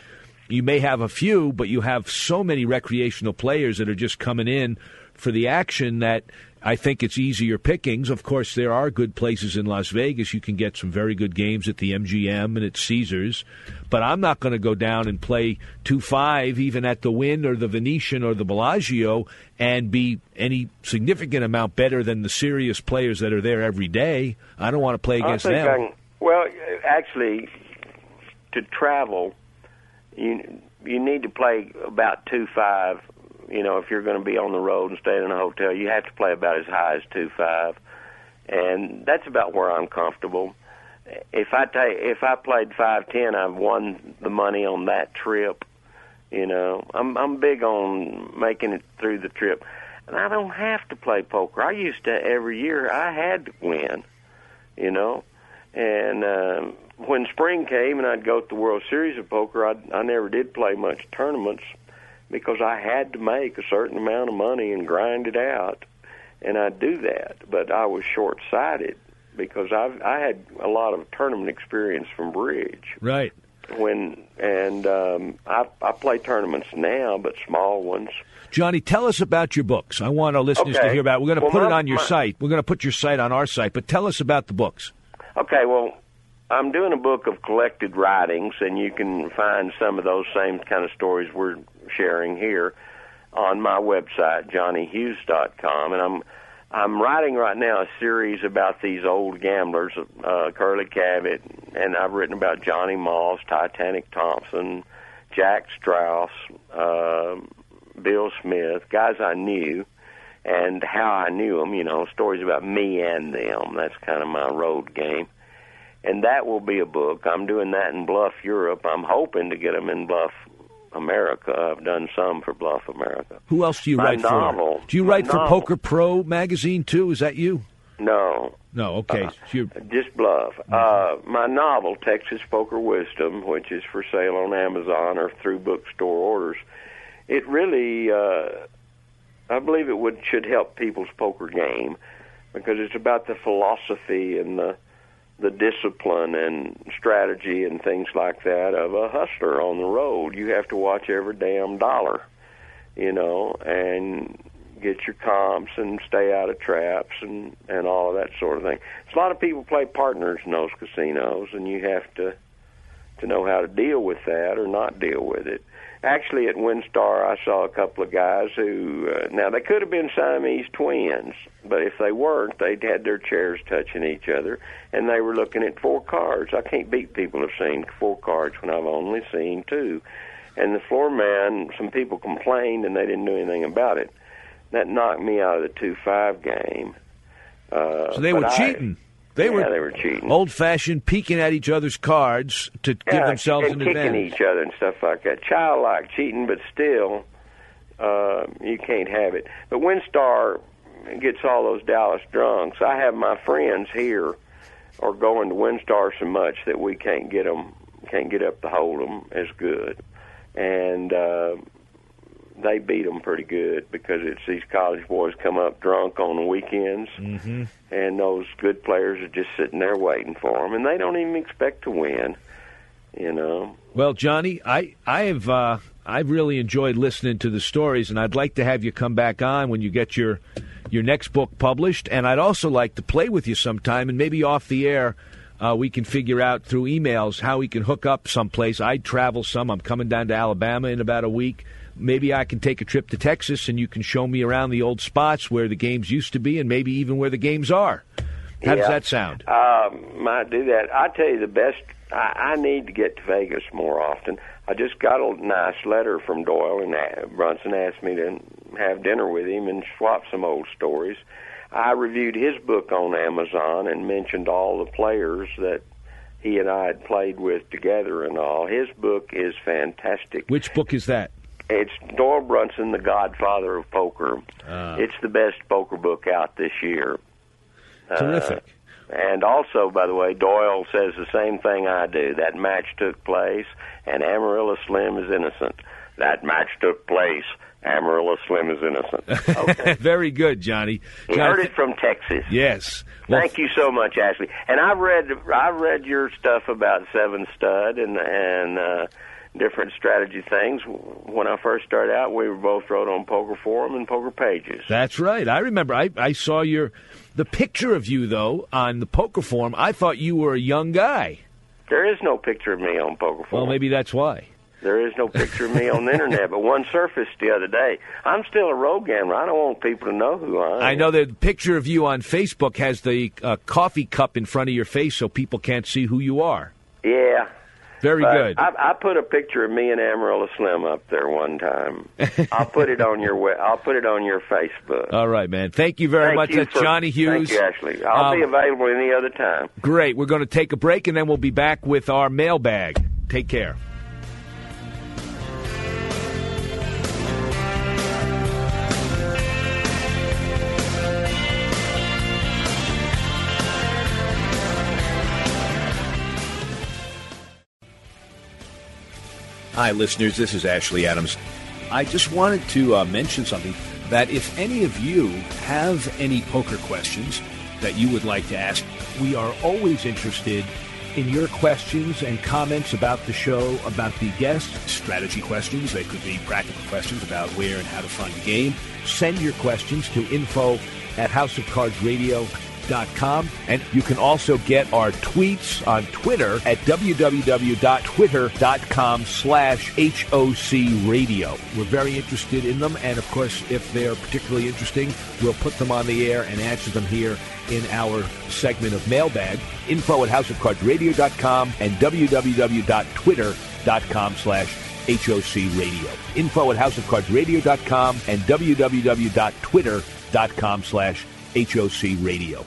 you may have a few, but you have so many recreational players that are just coming in for the action that I think it's easier pickings. Of course, there are good places in Las Vegas. You can get some very good games at the MGM and at Caesars. But I'm not going to go down and play 2 5 even at the Wynn or the Venetian or the Bellagio and be any significant amount better than the serious players that are there every day. I don't want to play against them. Can, well, actually, to travel, you you need to play about two five. You know, if you're going to be on the road and staying in a hotel, you have to play about as high as two five, and that's about where I'm comfortable. If I take if I played five ten, I've won the money on that trip, You know, I'm I'm big on making it through the trip, and I don't have to play poker. I used to every year. I had to win. You know, and um, when spring came and I'd go to the World Series of Poker, I I never did play much tournaments because I had to make a certain amount of money and grind it out, and I'd do that. But I was short sighted because I I had a lot of tournament experience from bridge Right. when and um, I I play tournaments now, but small ones. Johnny, tell us about your books. I want our listeners to hear about. It. We're going to Well, put it on your my- site. We're going to put your site on our site. But tell us about the books. Okay, well, I'm doing a book of collected writings, and you can find some of those same kind of stories we're sharing here on my website, johnnyhughes.com. And I'm I'm writing right now a series about these old gamblers, uh, Curly Cavett, and I've written about Johnny Moss, Titanic Thompson, Jack Straus, uh, Bill Smith, guys I knew, and how I knew them. You know, stories about me and them. That's kind of my road game and that will be a book. I'm doing that in Bluff, Europe. I'm hoping to get them in Bluff, America. I've done some for Bluff, America. Who else do you write for My write novel. for? Do you write for novel. Poker Pro magazine too? Is that you? No, No. Okay. Uh, So just Bluff. Uh, my novel, Texas Poker Wisdom, which is for sale on Amazon or through bookstore orders, it really, uh, I believe it would should help people's poker game because it's about the philosophy and the the discipline and strategy and things like that of a hustler on the road. You have to watch every damn dollar, you know, and get your comps and stay out of traps and and all of that sort of thing. A lot of people play partners in those casinos, and you have to to know how to deal with that or not deal with it. Actually, at WinStar, I saw a couple of guys who uh, now they could have been Siamese twins, but if they weren't, they'd had their chairs touching each other, and they were looking at four cards. I can't beat people who've seen four cards when I've only seen two. And the floor man, some people complained, and they didn't do anything about it. That knocked me out of the two five game. Uh, so they were I- cheating. They yeah, were they were cheating. old fashioned, peeking at each other's cards to give Yeah, themselves and an kicking advantage. each other and stuff like that. Childlike cheating, but still, uh, you can't have it. But WinStar gets all those Dallas drunks. I have my friends here are going to WinStar so much that we can't get them, can't get up to hold them as good, and uh, they beat them pretty good because it's these college boys come up drunk on the weekends Mm-hmm. and those good players are just sitting there waiting for them, and they don't even expect to win. You know, Well, Johnny, I I have uh, I've really enjoyed listening to the stories, and I'd like to have you come back on when you get your your next book published, and I'd also like to play with you sometime, and maybe off the air. Uh, we can figure out through emails how we can hook up someplace. I'd travel some. I'm coming down to Alabama in about a week. Maybe I can take a trip to Texas and you can show me around the old spots where the games used to be and maybe even where the games are. How does that sound? Um, might do that. I tell you the best. I, I need to get to Vegas more often. I just got a nice letter from Doyle, and uh, Brunson asked me to have dinner with him and swap some old stories. I reviewed his book on Amazon and mentioned all the players that he and I had played with together and all. His book is fantastic. Which book is that? It's Doyle Brunson, the Godfather of Poker. Uh, It's the best poker book out this year. Terrific. Uh, and also, by the way, Doyle says the same thing I do. That match took place, and Amarillo Slim is innocent. That match took place. Amarillo Slim is innocent. [LAUGHS] Very good, Johnny. He heard it from Texas. Yes. Well, Thank you so much, Ashley. And I've read I've read your stuff about Seven Stud and and uh, different strategy things. When I first started out, we were both wrote on Poker Forum and Poker Pages. That's right. I remember. I, I saw your the picture of you though on the poker forum. I thought you were a young guy. There is no picture of me on Poker Forum. Well, maybe that's why. There is no picture of me on the internet, but one surfaced the other day. I'm still a road gambler. I don't want people to know who I am. I know the picture of you on Facebook has the uh, coffee cup in front of your face, so people can't see who you are. Yeah. Very But good. I, I put a picture of me and Amarillo Slim up there one time. I'll put it on your I'll put it on your Facebook. All right, man. Thank you very Thank much. you That's for- Johnny Hughes. Thank you, Ashley. I'll be Um, available any other time. Great. We're going to take a break and then we'll be back with our mailbag. Take care. Hi, listeners. This is Ashley Adams. I just wanted to uh, mention something that if any of you have any poker questions that you would like to ask, we are always interested in your questions and comments about the show, about the guests, strategy questions. They could be practical questions about where and how to find the game. Send your questions to info at And you can also get our tweets on Twitter at www.twitter.com slash HOC radio. We're very interested in them. And of course, if they're particularly interesting, we'll put them on the air and answer them here in our segment of mailbag. Info at houseofcardsradio.com and www.twitter.com slash HOC radio. Info at houseofcardsradio.com and www.twitter.com slash HOC radio.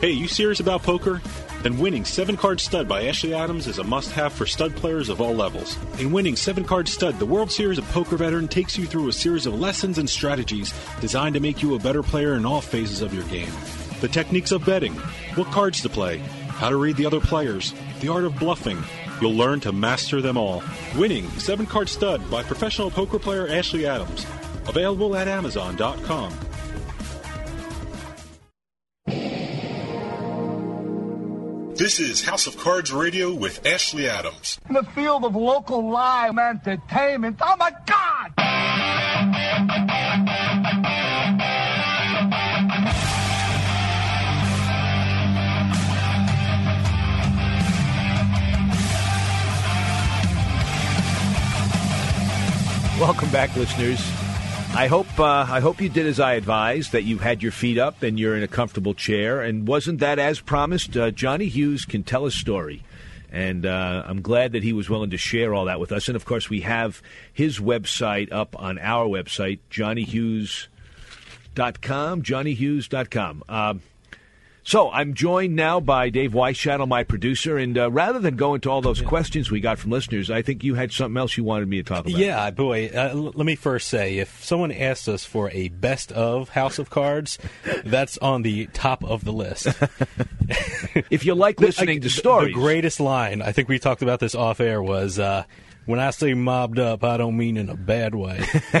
Hey, you serious about poker? Then winning 7 Card Stud by Ashley Adams is a must have for stud players of all levels. In winning 7 Card Stud, the World Series of Poker veteran takes you through a series of lessons and strategies designed to make you a better player in all phases of your game. The techniques of betting, what cards to play, how to read the other players, the art of bluffing. You'll learn to master them all. Winning 7 Card Stud by professional poker player Ashley Adams. Available at Amazon.com. This is House of Cards Radio with Ashley Adams. In the field of local live entertainment. Oh my God! Welcome back, listeners. I hope uh, I hope you did as I advised that you had your feet up and you're in a comfortable chair. And wasn't that as promised? Uh, Johnny Hughes can tell a story, and uh, I'm glad that he was willing to share all that with us. And of course, we have his website up on our website, JohnnyHughes.com. JohnnyHughes.com. Um, so I'm joined now by Dave Weisshattle, my producer, and uh, rather than go into all those questions we got from listeners, I think you had something else you wanted me to talk about. Yeah, boy. Uh, l- let me first say, if someone asks us for a best of House of Cards, [LAUGHS] that's on the top of the list. if you like listening to stories, the greatest line I think we talked about this off air was. Uh, when I say mobbed up, I don't mean in a bad way. [LAUGHS]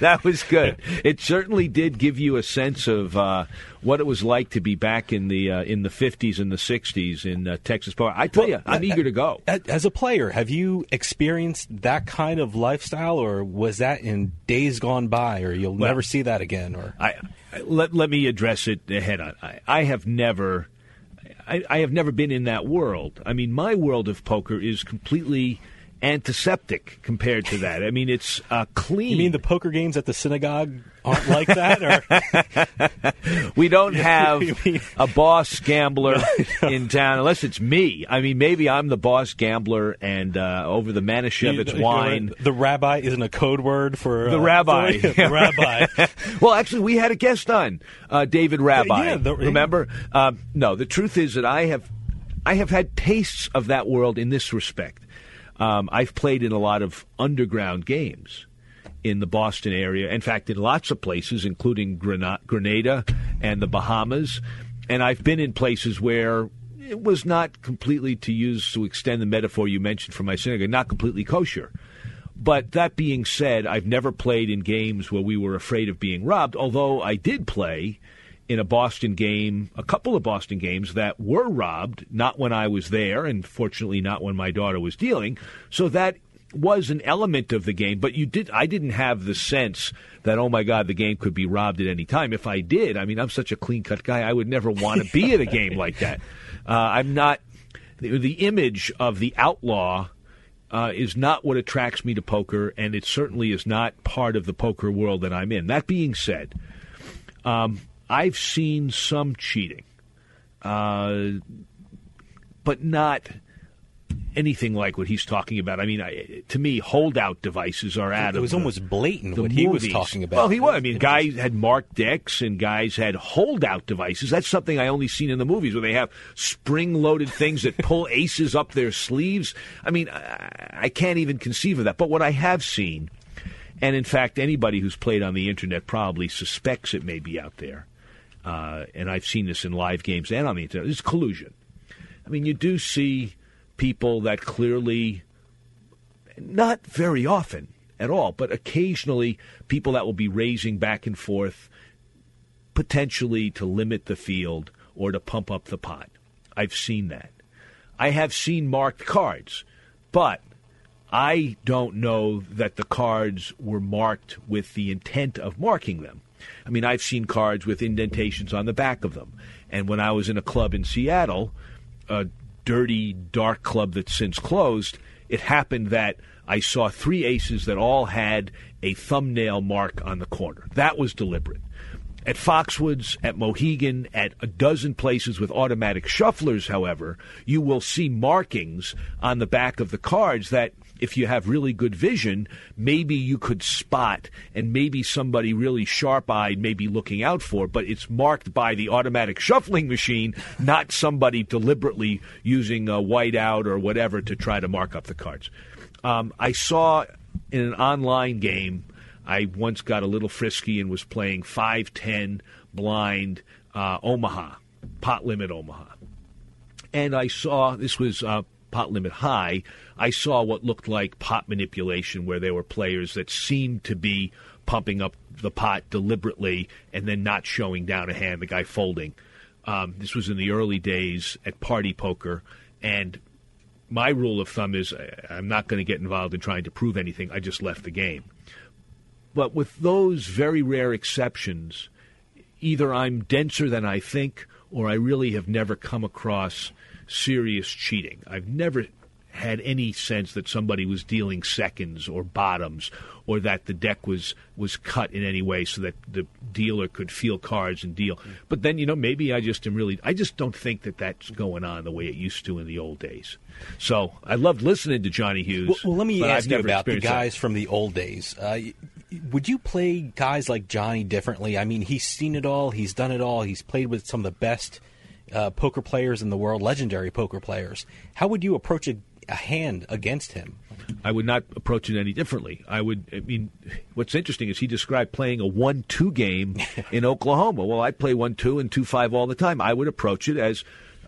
that was good. It certainly did give you a sense of uh, what it was like to be back in the uh, in the fifties and the sixties in uh, Texas Power. I tell you, I'm eager to go. As a player, have you experienced that kind of lifestyle, or was that in days gone by, or you'll Well, never see that again? Or I, I- let let me address it head on. I, I have never, I, I have never been in that world. I mean, my world of poker is completely antiseptic compared to that. I mean, it's uh, clean. you mean the poker games at the synagogue aren't like that? Or [LAUGHS] we don't [LAUGHS] have a boss gambler [LAUGHS] in town unless it's me. I mean, maybe I'm the boss gambler, and uh, over the Manischewitz wine. The rabbi isn't a code word for The uh, rabbi. the rabbi. well, actually, we had a guest on, uh, David Rabbi. Yeah, the- remember? Um, no, the truth is that I have, I have had tastes of that world in this respect. Um, I've played in a lot of underground games in the Boston area. In fact, in lots of places, including Grenada and the Bahamas. And I've been in places where it was not completely, to use to extend the metaphor you mentioned for my synagogue, not completely kosher. But that being said, I've never played in games where we were afraid of being robbed, although I did play in a Boston game, a couple of Boston games that were robbed, not when I was there, and fortunately not when my daughter was dealing. So that was an element of the game, but you did I didn't have the sense that oh my god the game could be robbed at any time. If I did, I mean I'm such a clean cut guy, I would never want to be at a game like that. [LAUGHS] Uh, I'm not the, the image of the outlaw uh, is not what attracts me to poker, and it certainly is not part of the poker world that I'm in. That being said, um, I've seen some cheating, uh, but not anything like what he's talking about. I mean, I, to me, holdout devices are out It of was the- almost blatant what he was talking about. Well, he was. I mean, guys had marked decks and guys had holdout devices. That's something I only seen in the movies where they have spring-loaded things that pull [LAUGHS] aces up their sleeves. I mean, I, I can't even conceive of that. But what I have seen, and in fact, anybody who's played on the internet probably suspects it may be out there. Uh, and I've seen this in live games and on the internet. It's collusion. I mean, you do see people that clearly, not very often at all, but occasionally people that will be raising back and forth, potentially to limit the field or to pump up the pot. I've seen that. I have seen marked cards, but I don't know that the cards were marked with the intent of marking them. I mean, I've seen cards with indentations on the back of them. And when I was in a club in Seattle, a dirty, dark club that's since closed, it happened that I saw three aces that all had a thumbnail mark on the corner. That was deliberate. At Foxwoods, at Mohegan, at a dozen places with automatic shufflers, however, you will see markings on the back of the cards that if you have really good vision, maybe you could spot and maybe somebody really sharp eyed may be looking out for, but it's marked by the automatic shuffling machine, not somebody deliberately using a whiteout or whatever to try to mark up the cards. Um, I saw in an online game, I once got a little frisky and was playing 510 blind uh, Omaha, pot limit Omaha. And I saw this was uh, pot limit high. I saw what looked like pot manipulation where there were players that seemed to be pumping up the pot deliberately and then not showing down a hand, the guy folding. Um, this was in the early days at party poker, and my rule of thumb is I'm not going to get involved in trying to prove anything. I just left the game. But with those very rare exceptions, either I'm denser than I think, or I really have never come across serious cheating. I've never had any sense that somebody was dealing seconds or bottoms or that the deck was was cut in any way so that the dealer could feel cards and deal. But then you know maybe I just am really I just don't think that that's going on the way it used to in the old days. So I loved listening to Johnny Hughes. Well, well let me ask I've you about the experienced that. guys from the old days. Uh, would you play guys like Johnny differently? I mean, he's seen it all. He's done it all. He's played with some of the best uh, poker players in the world, legendary poker players. How would you approach a, a hand against him? I would not approach it any differently. I would. I mean, what's interesting is he described playing a one-two game [LAUGHS] in Oklahoma. Well, I play one-two and two-five all the time. I would approach it as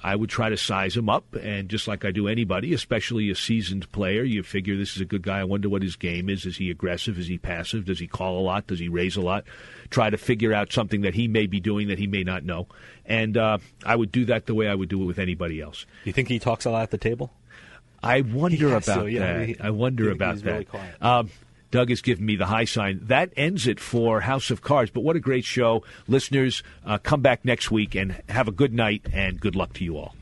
I would try to size him up, and just like I do anybody, especially a seasoned player, you figure this is a good guy. I wonder what his game is. Is he aggressive? Is he passive? Does he call a lot? Does he raise a lot? Try to figure out something that he may be doing that he may not know, and uh, I would do that the way I would do it with anybody else. You think he talks a lot at the table? I wonder has about to, yeah, that. he- I wonder about he's that. really quiet. Um, Doug has given me the high sign. That ends it for House of Cards. But what a great show, listeners! Uh, come back next week and have a good night and good luck to you all.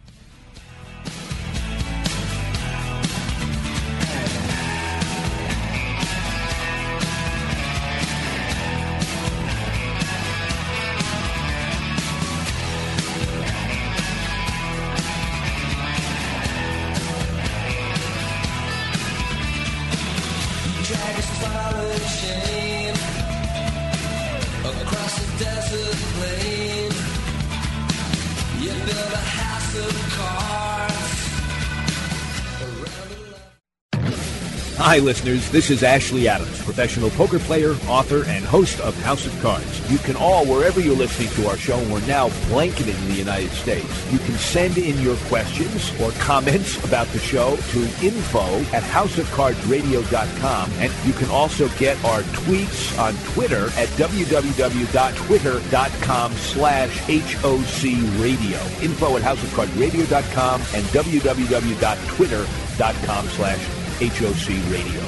Hi, listeners. This is Ashley Adams, professional poker player, author, and host of House of Cards. You can all, wherever you're listening to our show, we're now blanketing the United States. You can send in your questions or comments about the show to info at houseofcardsradio.com. And you can also get our tweets on Twitter at www.twitter.com slash HOC radio. Info at houseofcardsradio.com and www.twitter.com slash HOC radio.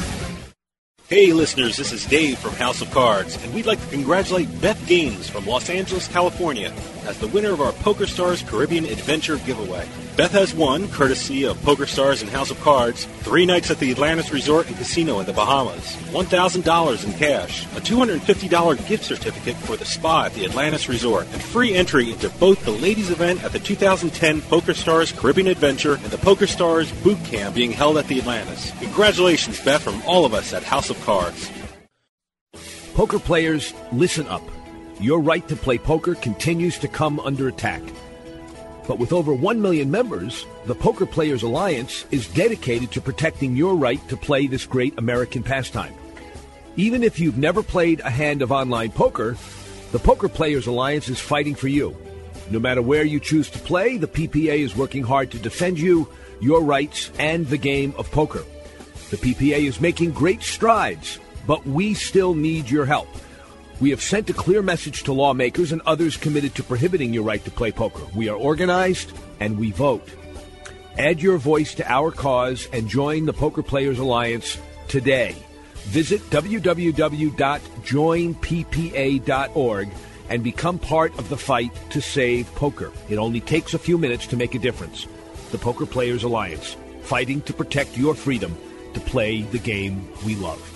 Hey listeners, this is Dave from House of Cards, and we'd like to congratulate Beth Gaines from Los Angeles, California, as the winner of our Poker Stars Caribbean Adventure giveaway. Beth has won, courtesy of Poker Stars and House of Cards, three nights at the Atlantis Resort and Casino in the Bahamas, $1,000 in cash, a $250 gift certificate for the spa at the Atlantis Resort, and free entry into both the ladies' event at the 2010 Poker Stars Caribbean Adventure and the Poker Stars Boot Camp being held at the Atlantis. Congratulations, Beth, from all of us at House of Cards. Poker players, listen up. Your right to play poker continues to come under attack. But with over 1 million members, the Poker Players Alliance is dedicated to protecting your right to play this great American pastime. Even if you've never played a hand of online poker, the Poker Players Alliance is fighting for you. No matter where you choose to play, the PPA is working hard to defend you your rights and the game of poker. The PPA is making great strides, but we still need your help. We have sent a clear message to lawmakers and others committed to prohibiting your right to play poker. We are organized and we vote. Add your voice to our cause and join the Poker Players Alliance today. Visit www.joinppa.org and become part of the fight to save poker. It only takes a few minutes to make a difference. The Poker Players Alliance, fighting to protect your freedom to play the game we love.